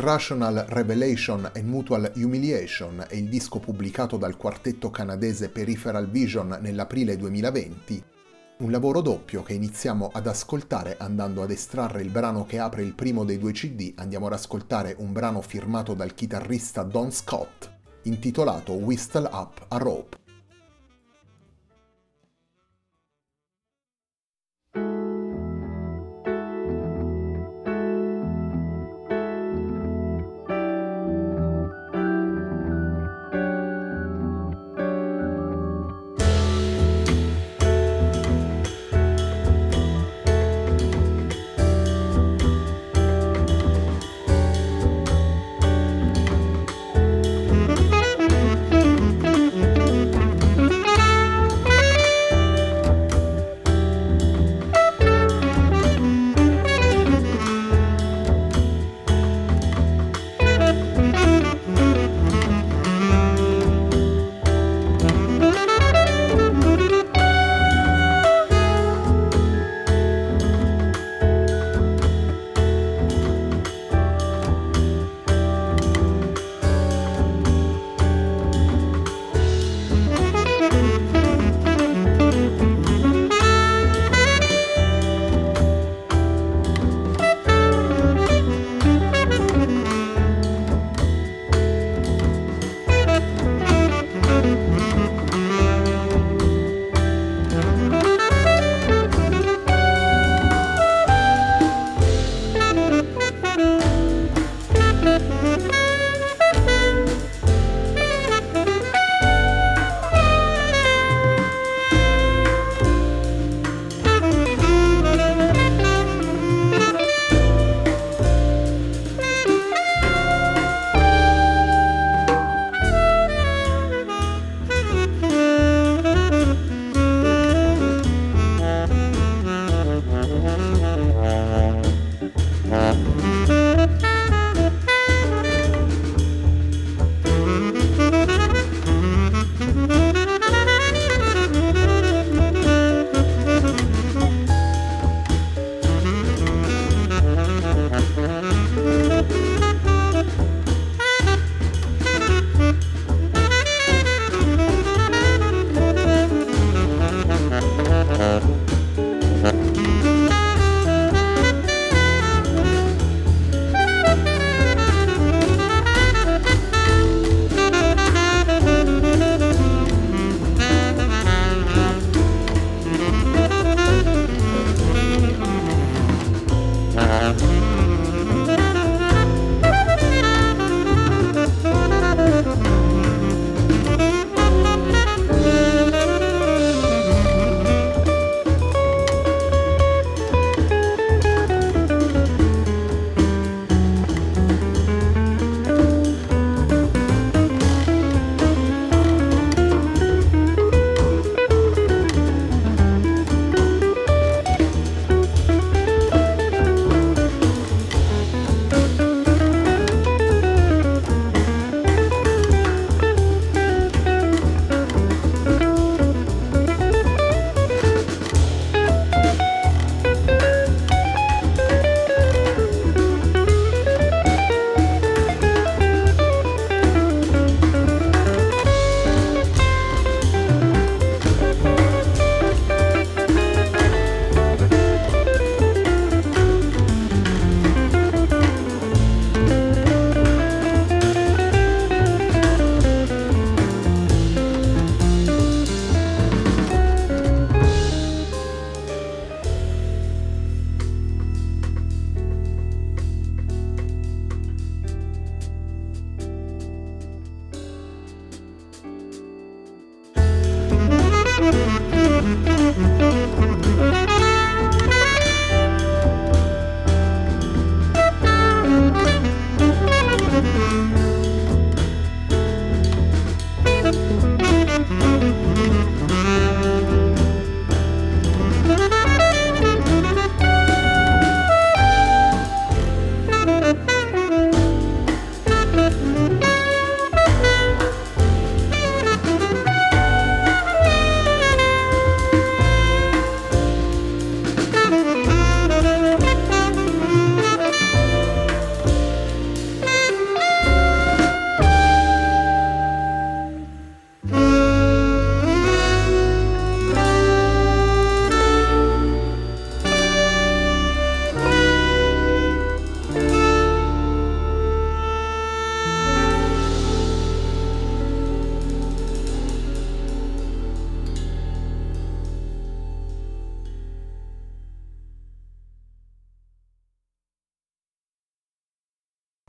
Irrational Revelation and Mutual Humiliation è il disco pubblicato dal quartetto canadese Peripheral Vision nell'aprile 2020, un lavoro doppio che iniziamo ad ascoltare andando ad estrarre il brano che apre il primo dei due CD, andiamo ad ascoltare un brano firmato dal chitarrista Don Scott, intitolato Whistle Up a Rope.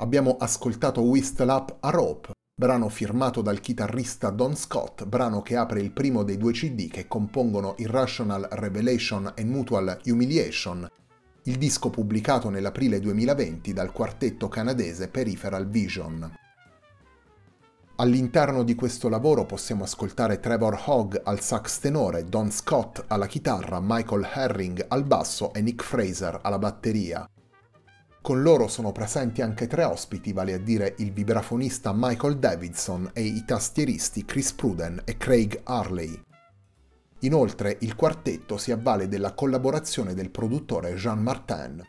Abbiamo ascoltato Whistle Up a Rope, brano firmato dal chitarrista Don Scott, brano che apre il primo dei due CD che compongono Irrational Revelation e Mutual Humiliation, il disco pubblicato nell'aprile 2020 dal quartetto canadese Peripheral Vision. All'interno di questo lavoro possiamo ascoltare Trevor Hogg al sax tenore, Don Scott alla chitarra, Michael Herring al basso e Nick Fraser alla batteria. Con loro sono presenti anche tre ospiti, vale a dire il vibrafonista Michael Davidson e i tastieristi Chris Pruden e Craig Harley. Inoltre il quartetto si avvale della collaborazione del produttore Jean Martin.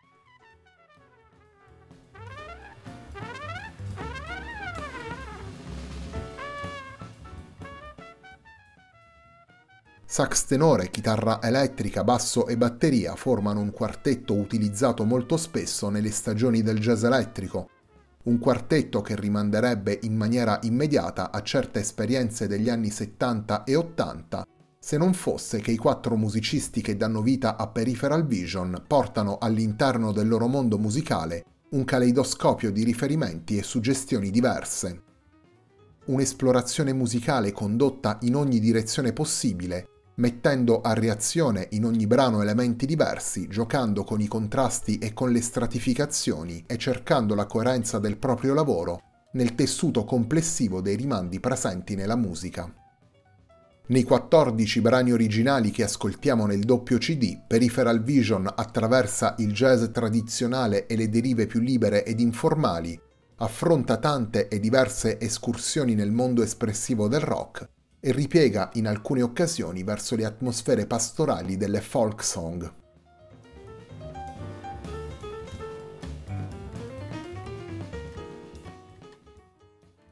Sax tenore, chitarra elettrica, basso e batteria formano un quartetto utilizzato molto spesso nelle stagioni del jazz elettrico, un quartetto che rimanderebbe in maniera immediata a certe esperienze degli anni 70 e 80, se non fosse che i quattro musicisti che danno vita a Peripheral Vision portano all'interno del loro mondo musicale un caleidoscopio di riferimenti e suggestioni diverse. Un'esplorazione musicale condotta in ogni direzione possibile mettendo a reazione in ogni brano elementi diversi, giocando con i contrasti e con le stratificazioni e cercando la coerenza del proprio lavoro nel tessuto complessivo dei rimandi presenti nella musica. Nei 14 brani originali che ascoltiamo nel doppio CD, Peripheral Vision attraversa il jazz tradizionale e le derive più libere ed informali, affronta tante e diverse escursioni nel mondo espressivo del rock e ripiega in alcune occasioni verso le atmosfere pastorali delle folk song.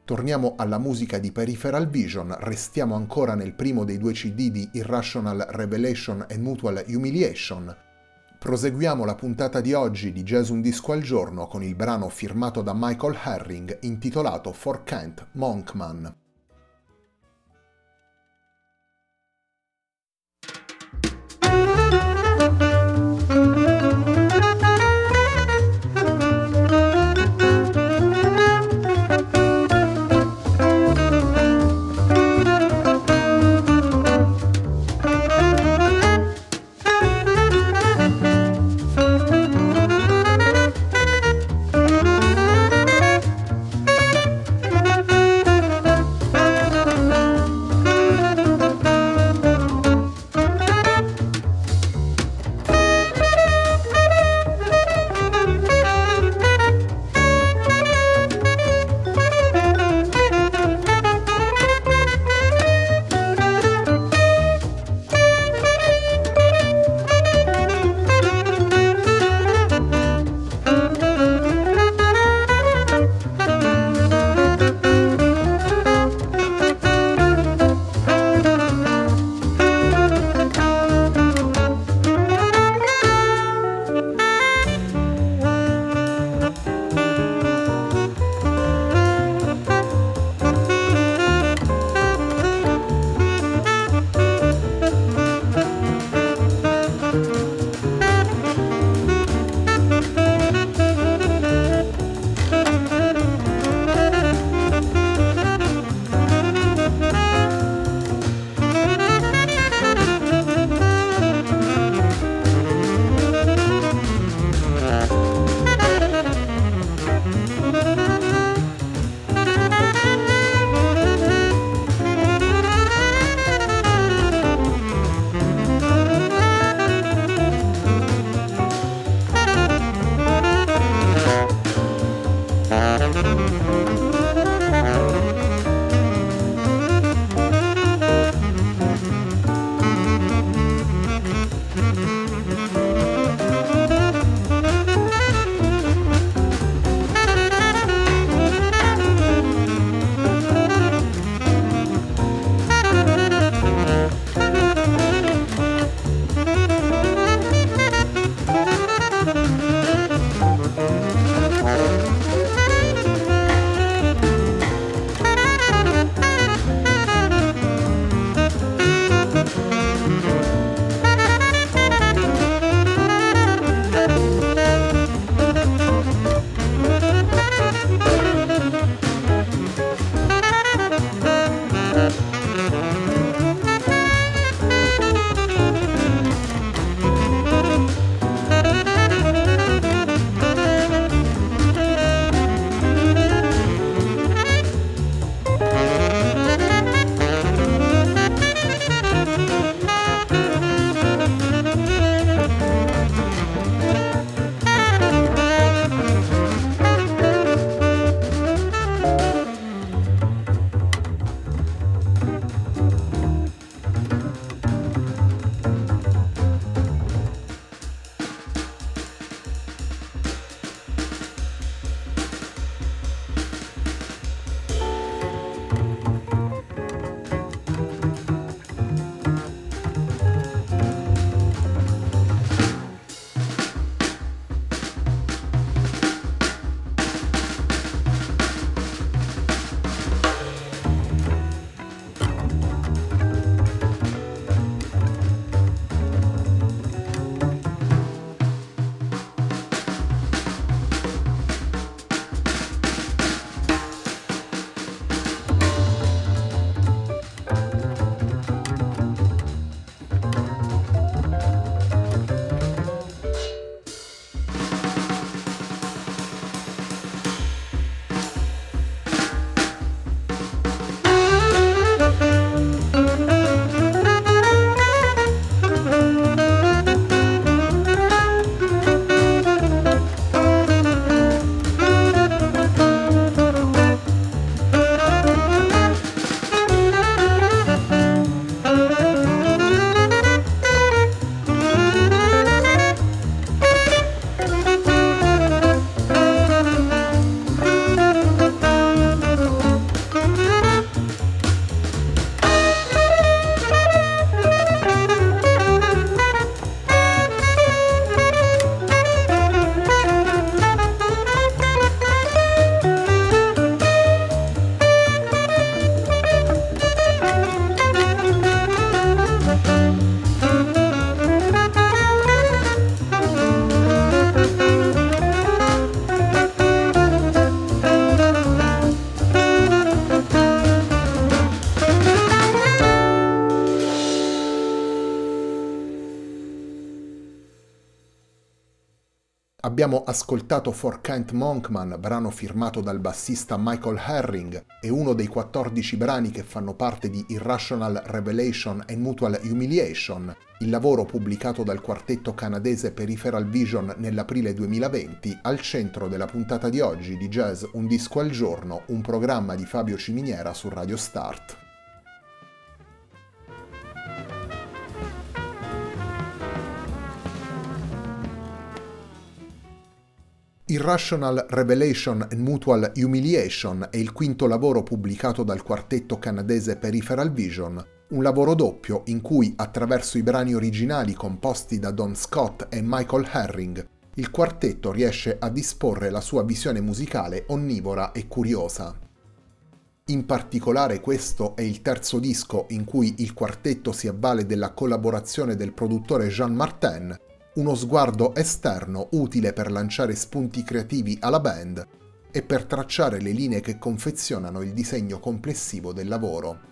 Torniamo alla musica di Peripheral Vision, restiamo ancora nel primo dei due CD di Irrational Revelation e Mutual Humiliation. Proseguiamo la puntata di oggi di Jazz Un Disco al Giorno con il brano firmato da Michael Herring intitolato For Kent Monkman. Abbiamo ascoltato For Kent Monkman, brano firmato dal bassista Michael Herring e uno dei 14 brani che fanno parte di Irrational Revelation and Mutual Humiliation, il lavoro pubblicato dal quartetto canadese Peripheral Vision nell'aprile 2020, al centro della puntata di oggi di Jazz Un disco al giorno, un programma di Fabio Ciminiera su Radio Start. Irrational Revelation and Mutual Humiliation è il quinto lavoro pubblicato dal quartetto canadese Peripheral Vision, un lavoro doppio in cui, attraverso i brani originali composti da Don Scott e Michael Herring, il quartetto riesce a disporre la sua visione musicale onnivora e curiosa. In particolare questo è il terzo disco in cui il quartetto si avvale della collaborazione del produttore Jean Martin, uno sguardo esterno utile per lanciare spunti creativi alla band e per tracciare le linee che confezionano il disegno complessivo del lavoro.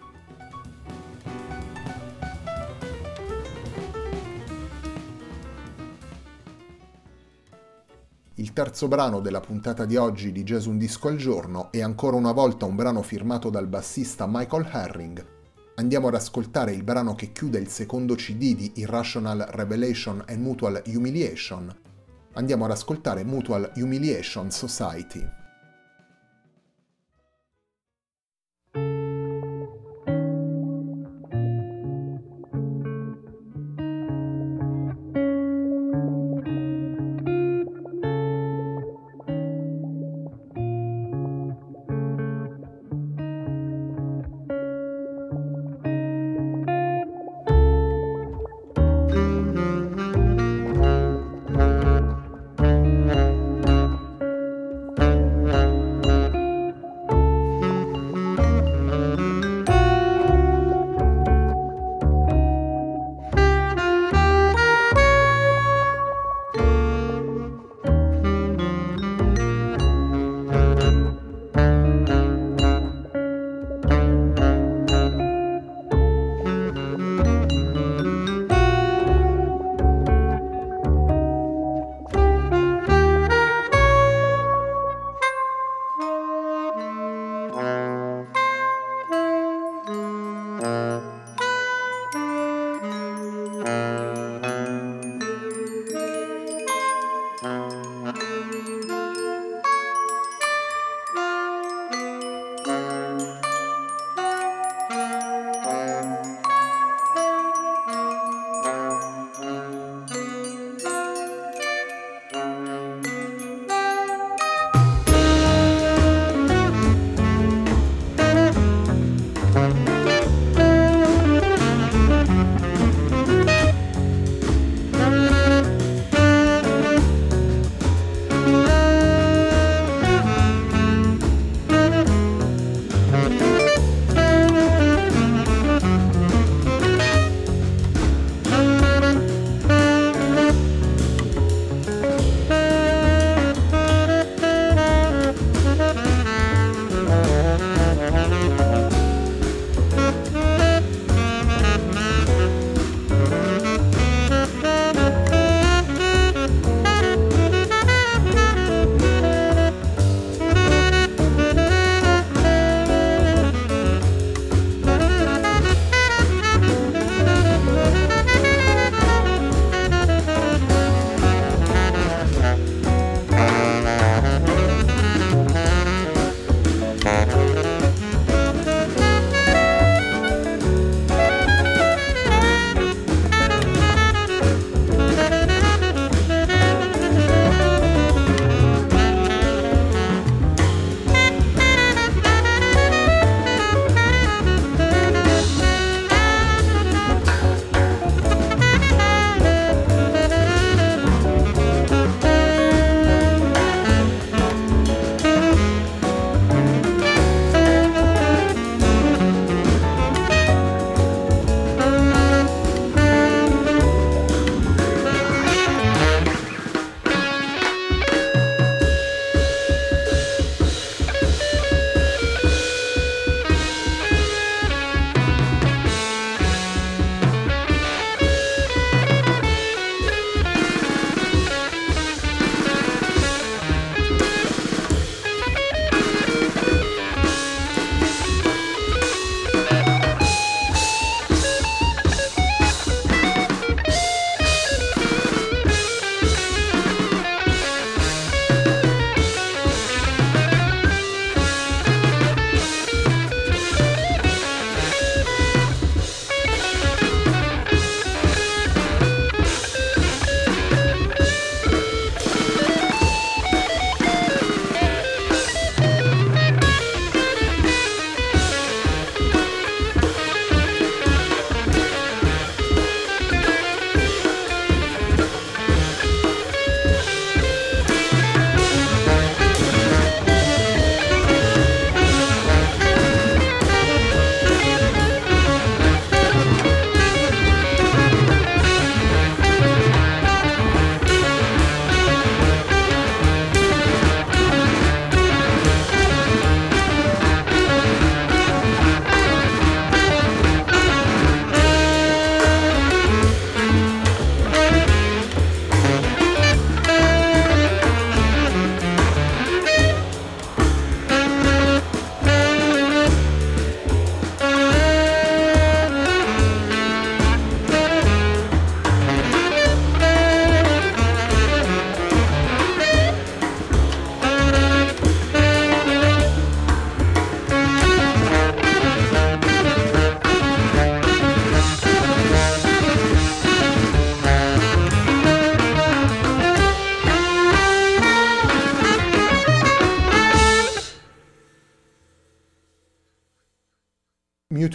Il terzo brano della puntata di oggi di Jazz Un Disco al Giorno è ancora una volta un brano firmato dal bassista Michael Herring, andiamo ad ascoltare il brano che chiude il secondo CD di Irrational Revelation and Mutual Humiliation. Andiamo ad ascoltare Mutual Humiliation Society.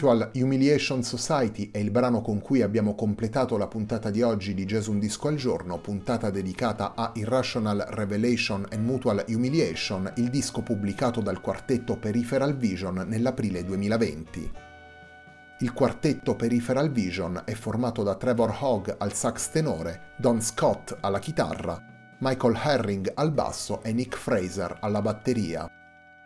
Mutual Humiliation Society è il brano con cui abbiamo completato la puntata di oggi di Gesù un disco al giorno, puntata dedicata a Irrational Revelation and Mutual Humiliation, il disco pubblicato dal quartetto Peripheral Vision nell'aprile 2020. Il quartetto Peripheral Vision è formato da Trevor Hogg al sax tenore, Don Scott alla chitarra, Michael Herring al basso e Nick Fraser alla batteria.